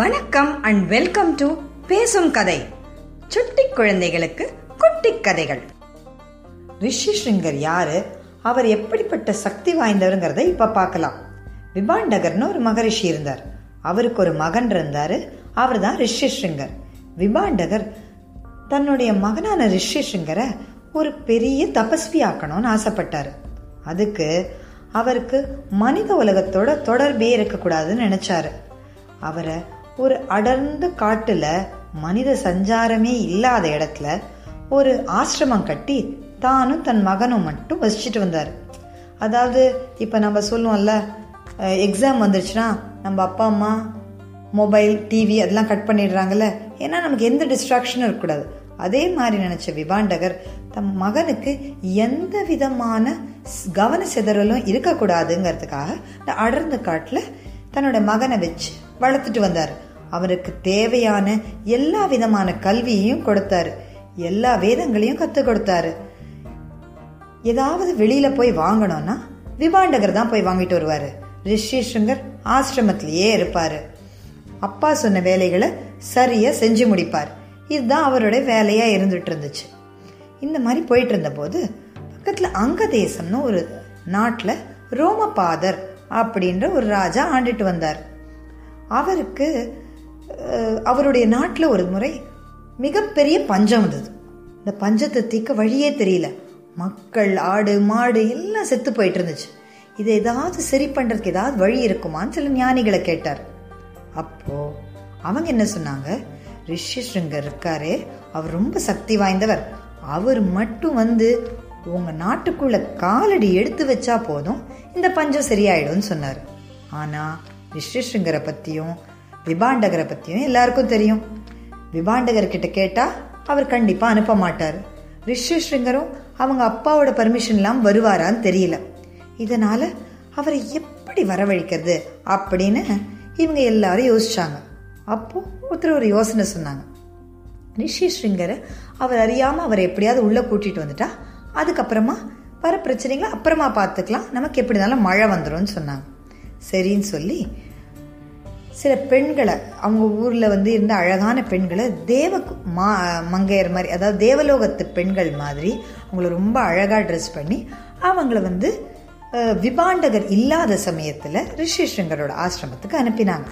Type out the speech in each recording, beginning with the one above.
வணக்கம் and welcome to பேசும் கதை. சுட்டி குழந்தைகளுக்கு குட்டி கதைகள். ரிஷி ஸ்ருங்கர் யாரு? அவர் எப்படிப்பட்ட சக்தி வாய்ந்தவருங்கிறத இப்ப பார்க்கலாம். விபாண்டகர்னு ஒரு மகரிஷி இருந்தார். அவருக்கு ஒரு மகன் இருந்தாரு. அவர் தான் ரிஷி ஸ்ருங்கர் விபாண்டகர் தன்னுடைய மகனான ரிஷி ஸ்ருங்கரை ஒரு பெரிய தபஸ்வி ஆக்கணும்னு ஆசைப்பட்டார். அதுக்கு அவருக்கு மனித உலகத்தோட தொடர்பே இருக்கக்கூடாதுன்னு நினச்சாரு. அவரை ஒரு அடர்ந்த காட்டில் மனித சஞ்சாரமே இல்லாத இடத்துல ஒரு ஆசிரமம் கட்டி தானும் தன் மகனும் மட்டும் வசிச்சுட்டு வந்தார். அதாவது இப்போ நம்ம சொல்லுவோம்ல எக்ஸாம் வந்துருச்சுன்னா நம்ம அப்பா அம்மா மொபைல் டிவி அதெல்லாம் கட் பண்ணிடுறாங்கல்ல ஏன்னா நமக்கு எந்த டிஸ்ட்ராக்ஷனும் இருக்கக்கூடாது. அதே மாதிரி நினச்ச விபாண்டகர் தம் மகனுக்கு எந்த விதமான கவன சிதறலும் இருக்கக்கூடாதுங்கிறதுக்காக இந்த அடர்ந்த காட்டில் தன்னோட மகனை வச்சு வளர்த்துட்டு வந்தார். அவருக்கு தேவையான எல்லா விதமான கல்வியையும் கொடுத்தாரு. எல்லா வேதங்களையும் கற்றுக் கொடுத்தாரு. ஏதாவது வெளியில போய் வாங்கணும்னா விபாண்டகர் தான் போய் வாங்கிட்டு வருவாரு. ரிஷிஷங்கர் ஆசிரமத்திலேயே இருப்பாரு. அப்பா சொன்ன வேலைகளை சரியா செஞ்சு முடிப்பார். இதுதான் அவருடைய வேலையா இருந்துட்டு இருந்துச்சு. இந்த மாதிரி போயிட்டு இருந்தபோது பக்கத்துல அங்க தேசம்னு ஒரு நாட்டில் ரோமபாதர் அப்படின்ற ஒரு ராஜா ஆண்டுட்டு வந்தார். அவருக்கு அவருடைய நாட்டில் ஒரு முறை மிகப்பெரிய பஞ்சம் வந்தது. இந்த பஞ்சத்தை தீர்க்க வழியே தெரியல. மக்கள் ஆடு மாடு எல்லாம் செத்து போயிட்டு இருந்துச்சு. இதை ஏதாவது சரி பண்ணுறதுக்கு ஏதாவது வழி இருக்குமான்னு சில ஞானிகளை கேட்டார். அப்போ அவங்க என்ன சொன்னாங்க? ரிஷி இருக்காரு. அவர் ரொம்ப சக்தி வாய்ந்தவர். அவர் மட்டும் வந்து உங்கள் நாட்டுக்குள்ள காலடி எடுத்து வச்சா போதும் இந்த பஞ்சம் சரியாயிடும்னு சொன்னார். ஆனால் ரிஷி பற்றியும் விபாண்டகரை பற்றியும் எல்லாருக்கும் தெரியும். விபாண்டகர் கிட்ட அவர் கண்டிப்பாக அனுப்ப மாட்டார். ரிஷிஸ்ருங்கரும் அவங்க அப்பாவோட பர்மிஷன்லாம் வருவாரான்னு தெரியல. இதனால் அவரை எப்படி வரவழைக்கிறது அப்படின்னு இவங்க எல்லாரும் யோசிச்சாங்க. அப்போ ஒருத்தர் ஒரு யோசனை சொன்னாங்க. ரிஷி ஸ்ரிங்கரை அவர் அறியாமல் அவரை எப்படியாவது உள்ளே கூட்டிகிட்டு வந்துட்டா அதுக்கப்புறமா வர பிரச்சனைகளை அப்புறமா பார்த்துக்கலாம். நமக்கு எப்படி இருந்தாலும் மழை வந்துரும்னு சொன்னாங்க. சரின்னு சொல்லி சில பெண்களை அவங்க ஊரில் வந்து இருந்த அழகான பெண்களை தேவ மா மங்கையர் மாதிரி அதாவது தேவலோகத்து பெண்கள் மாதிரி அவங்கள ரொம்ப அழகாக ட்ரெஸ் பண்ணி அவங்கள வந்து விபாண்டகர் இல்லாத சமயத்தில் ரிஷி ஆசிரமத்துக்கு அனுப்பினாங்க.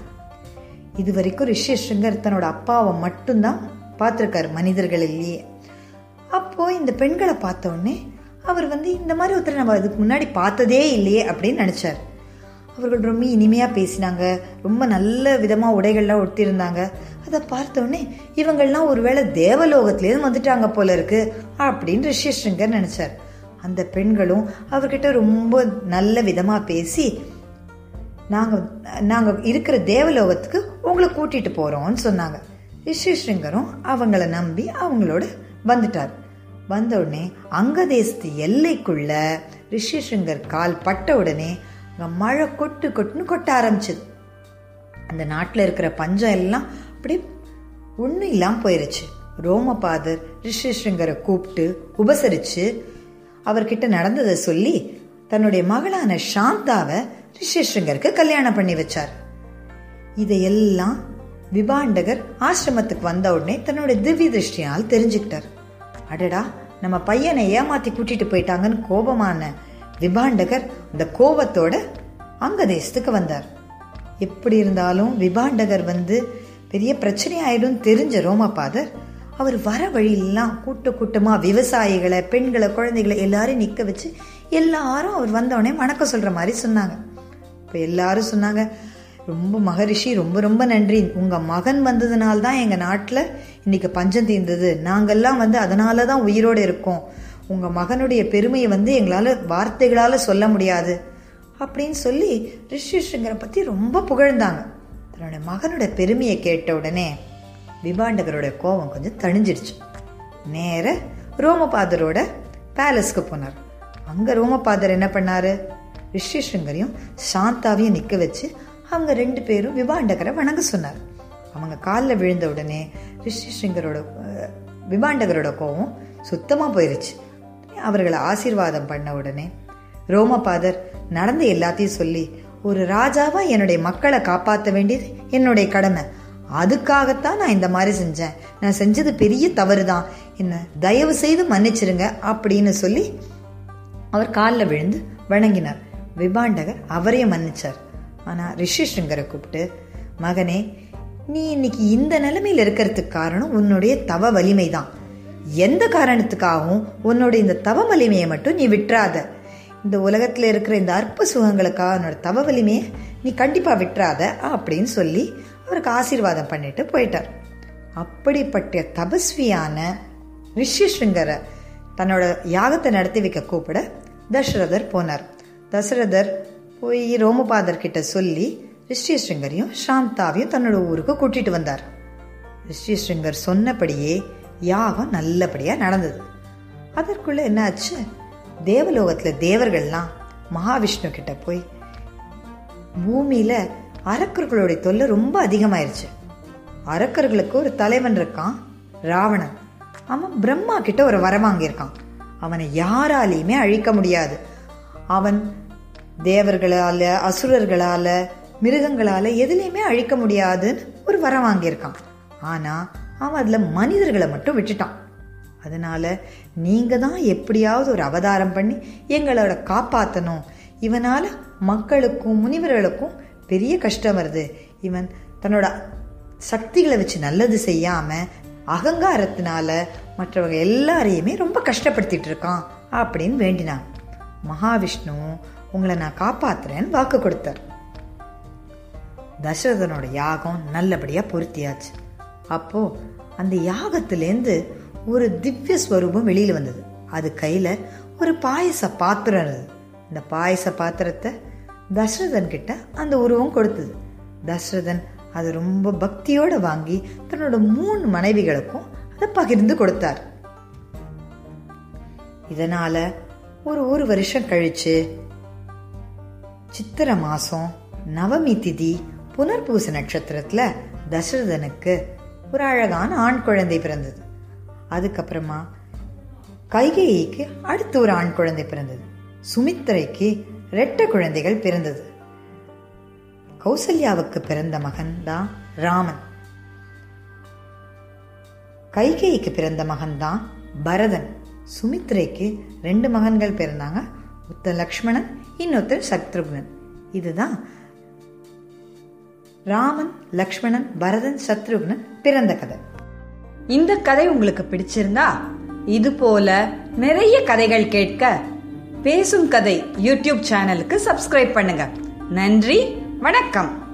இது வரைக்கும் ரிஷி தன்னோட அப்பாவை மட்டும்தான் பார்த்துருக்காரு மனிதர்கள் இல்லையே. அப்போது இந்த பெண்களை பார்த்த உடனே அவர் வந்து இந்த மாதிரி ஒருத்தர் நம்ம இதுக்கு முன்னாடி பார்த்ததே இல்லையே அப்படின்னு நினச்சார். அவர்கள் ரொம்ப இனிமையாக பேசினாங்க. ரொம்ப நல்ல விதமாக உடைகள்லாம் ஒட்டியிருந்தாங்க அதை பார்த்த உடனே ஒருவேளை தேவலோகத்திலேருந்து வந்துட்டாங்க போல இருக்கு அப்படின்னு ரிஷி ஸ்ருங்கர் நினைச்சார். அந்த பெண்களும் அவர்கிட்ட ரொம்ப நல்ல விதமாக பேசி நாங்கள் நாங்கள் இருக்கிற தேவலோகத்துக்கு உங்களை கூட்டிட்டு போகிறோம்னு சொன்னாங்க. ரிஷி அவங்கள நம்பி அவங்களோட வந்துட்டார். வந்த உடனே அங்க தேசத்து எல்லைக்குள்ள ரிஷி கால் பட்ட உடனே அங்க மழை கொட்டு கொட்டுன்னு கொட்ட ஆரம்பிச்சது. அந்த நாட்டில் இருக்கிற பஞ்சம் எல்லாம் அப்படியே ஒன்றும் இல்லாமல் போயிருச்சு. ரோமபாதர் ரிஷி கூப்பிட்டு உபசரித்து அவர்கிட்ட நடந்ததை சொல்லி தன்னுடைய மகளான சாந்தாவை ரிஷி கல்யாணம் பண்ணி வச்சார். இதையெல்லாம் விபாண்டகர் ஆசிரமத்துக்கு வந்த உடனே தன்னுடைய திவ்ய திருஷ்டியால் தெரிஞ்சுக்கிட்டார். அடடா நம்ம பையனை ஏமாத்தி கூட்டிட்டு போயிட்டாங்கன்னு கோபமான விபாண்டகர் அந்த கோபத்தோட அங்க தேசத்துக்கு வந்தார். எப்படி இருந்தாலும் விபாண்டகர் வந்து பெரிய பிரச்சனை ஆயிடும் தெரிஞ்ச ரோமபாதர் அவர் வர வழியெல்லாம் கூட்ட கூட்டமா விவசாயிகளை பெண்களை குழந்தைகளை எல்லாரையும் நிக்க வச்சு எல்லாரும் அவர் வந்தவொடனே வணக்கம் சொல்ற மாதிரி சொன்னாங்க. இப்ப எல்லாரும் சொன்னாங்க ரொம்ப மகரிஷி ரொம்ப ரொம்ப நன்றி. உங்க மகன் வந்ததுனால தான் எங்க நாட்டுல இன்னைக்கு பஞ்சம் தீர்ந்தது. நாங்கெல்லாம் வந்து அதனால தான் உயிரோடு இருக்கோம். உங்கள் மகனுடைய பெருமையை வந்து எங்களால் வார்த்தைகளால் சொல்ல முடியாது அப்படின்னு சொல்லி ரிஷிஷங்கரை பற்றி ரொம்ப புகழ்ந்தாங்க. தன்னோட மகனோட பெருமையை கேட்ட உடனே விபாண்டகரோட கோபம் கொஞ்சம் தணிஞ்சிடுச்சு நேர ரோமபாதரோட பேலஸ்க்கு போனார். அங்கே ரோமபாதர் என்ன பண்ணார்? ரிஷிஷங்கரையும் சாந்தாவையும் நிற்க வச்சு அவங்க ரெண்டு பேரும் விபாண்டகரை வணங்க சொன்னார். அவங்க காலில் விழுந்த உடனே ரிஷிஷங்கரோட விபாண்டகரோட கோபம் சுத்தமாக போயிருச்சு. அவர்களை ஆசீர்வாதம் பண்ண உடனே ரோமபாதர் நடந்த எல்லாத்தையும் சொல்லி ஒரு ராஜாவா என்னுடைய மக்களை காப்பாற்ற வேண்டியது என்னுடைய கடமை. அதுக்காகத்தான் நான் இந்த மாதிரி செஞ்சேன். நான் செஞ்சது பெரிய தவறு தான் என்ன தயவு செய்து மன்னிச்சிருங்க அப்படின்னு சொல்லி அவர் காலில் விழுந்து வணங்கினார். விபாண்டகர் அவரையும் மன்னிச்சார். ஆனால் ரிஷிஷ்ருங்கரை கூப்பிட்டு மகனே நீ இன்னைக்கு இந்த நிலைமையில் இருக்கிறதுக்கு காரணம் உன்னுடைய தவ வலிமை தான் எந்த காரணத்துக்காகவும் உன்னோட இந்த தவ வலிமையை மட்டும் நீ விட்டுறாத. இந்த உலகத்தில் இருக்கிற இந்த அற்ப சுகங்களுக்காக உன்னோட தவ வலிமையை நீ கண்டிப்பாக விட்டுறாத அப்படின்னு சொல்லி அவருக்கு ஆசீர்வாதம் பண்ணிட்டு போயிட்டார். அப்படிப்பட்ட தபஸ்வியான ரிஷிஷ்ருங்கரை தன்னோட யாகத்தை நடத்தி வைக்க கூப்பிட தசரதர் போனார். தசரதர் போய் ரோமபாதர் கிட்ட சொல்லி ரிஷிஸ்ருங்கரையும் சாந்தாவையும் தன்னோட ஊருக்கு கூட்டிட்டு வந்தார். ரிஷிஸ்ருங்கர் சொன்னபடியே யாகம் நல்லபடியாக நடந்தது. அதற்குள்ள என்னாச்சு? தேவலோகத்தில் தேவர்கள்லாம் மகாவிஷ்ணு கிட்ட போய் பூமியில அரக்கர்களுடைய தொல்லை ரொம்ப அதிகமாயிருச்சு. அரக்கர்களுக்கு ஒரு தலைவன் இருக்கான் ராவணன். அவன் பிரம்மா கிட்ட ஒரு வரம் வாங்கியிருக்கான். அவனை யாராலையுமே அழிக்க முடியாது. அவன் தேவர்களால அசுரர்களால மிருகங்களால எதுலையுமே அழிக்க முடியாதுன்னு ஒரு வரம் வாங்கியிருக்கான். ஆனா அவன் அதில் மனிதர்களை மட்டும் விட்டுட்டான். அதனால் நீங்கள் தான் எப்படியாவது ஒரு அவதாரம் பண்ணி எங்களோட காப்பாற்றணும் இவனால் மக்களுக்கும் முனிவர்களுக்கும் பெரிய கஷ்டம் வருது. இவன் தன்னோட சக்திகளை வச்சு நல்லது செய்யாமல் அகங்காரத்தினால மற்றவங்க எல்லாரையுமே ரொம்ப கஷ்டப்படுத்திட்டு இருக்கான் அப்படின்னு வேண்டினான். மகாவிஷ்ணு உங்களை நான் காப்பாத்துறேன்னு வாக்கு கொடுத்தார். தசரதனோட யாகம் நல்லபடியா பொருத்தியாச்சு. அப்போ அந்த யாகத்திலேருந்து ஒரு திவ்ய ஸ்வரூபம் வெளியில் வந்தது. அது கையில் ஒரு பாயச பாத்திரம் இருந்தது. இந்த பாயச பாத்திரத்தை தசரதன் கிட்ட அந்த உருவம் கொடுத்தது. தசரதன் அதை ரொம்ப பக்தியோடு வாங்கி தன்னோட மூணு மனைவிகளுக்கும் அதை பகிர்ந்து கொடுத்தார். இதனால ஒரு ஒரு வருஷம் கழிச்சு சித்திர மாசம் நவமி திதி புனர்பூச நட்சத்திரத்துல தசரதனுக்கு ஒரு அழகான ஆண் குழந்தை பிறந்தது. அதுக்கப்புறமா கைகேயிக்கு அடுத்து ஒரு ஆண் குழந்தை பிறந்தது. சுமித்திரைக்கு ரெட்ட குழந்தைகள் பிறந்தது. கௌசல்யாவுக்கு பிறந்த மகன் தான் ராமன். கைகேயிக்கு பிறந்த மகன் தான் பரதன். சுமித்ரைக்கு ரெண்டு மகன்கள் பிறந்தாங்க. ஒருத்தர் லக்ஷ்மணன் இன்னொருத்தர் சத்ருக்னன் இதுதான் ராமன் லக்ஷ்மணன் பரதன் சத்ருக்னன் பிறந்த கதை. இந்த கதை உங்களுக்கு பிடிச்சிருந்தா இது போல நிறைய கதைகள் கேட்க பேசும் கதை யூடியூப் சேனலுக்கு சப்ஸ்கிரைப் பண்ணுங்க. நன்றி வணக்கம்.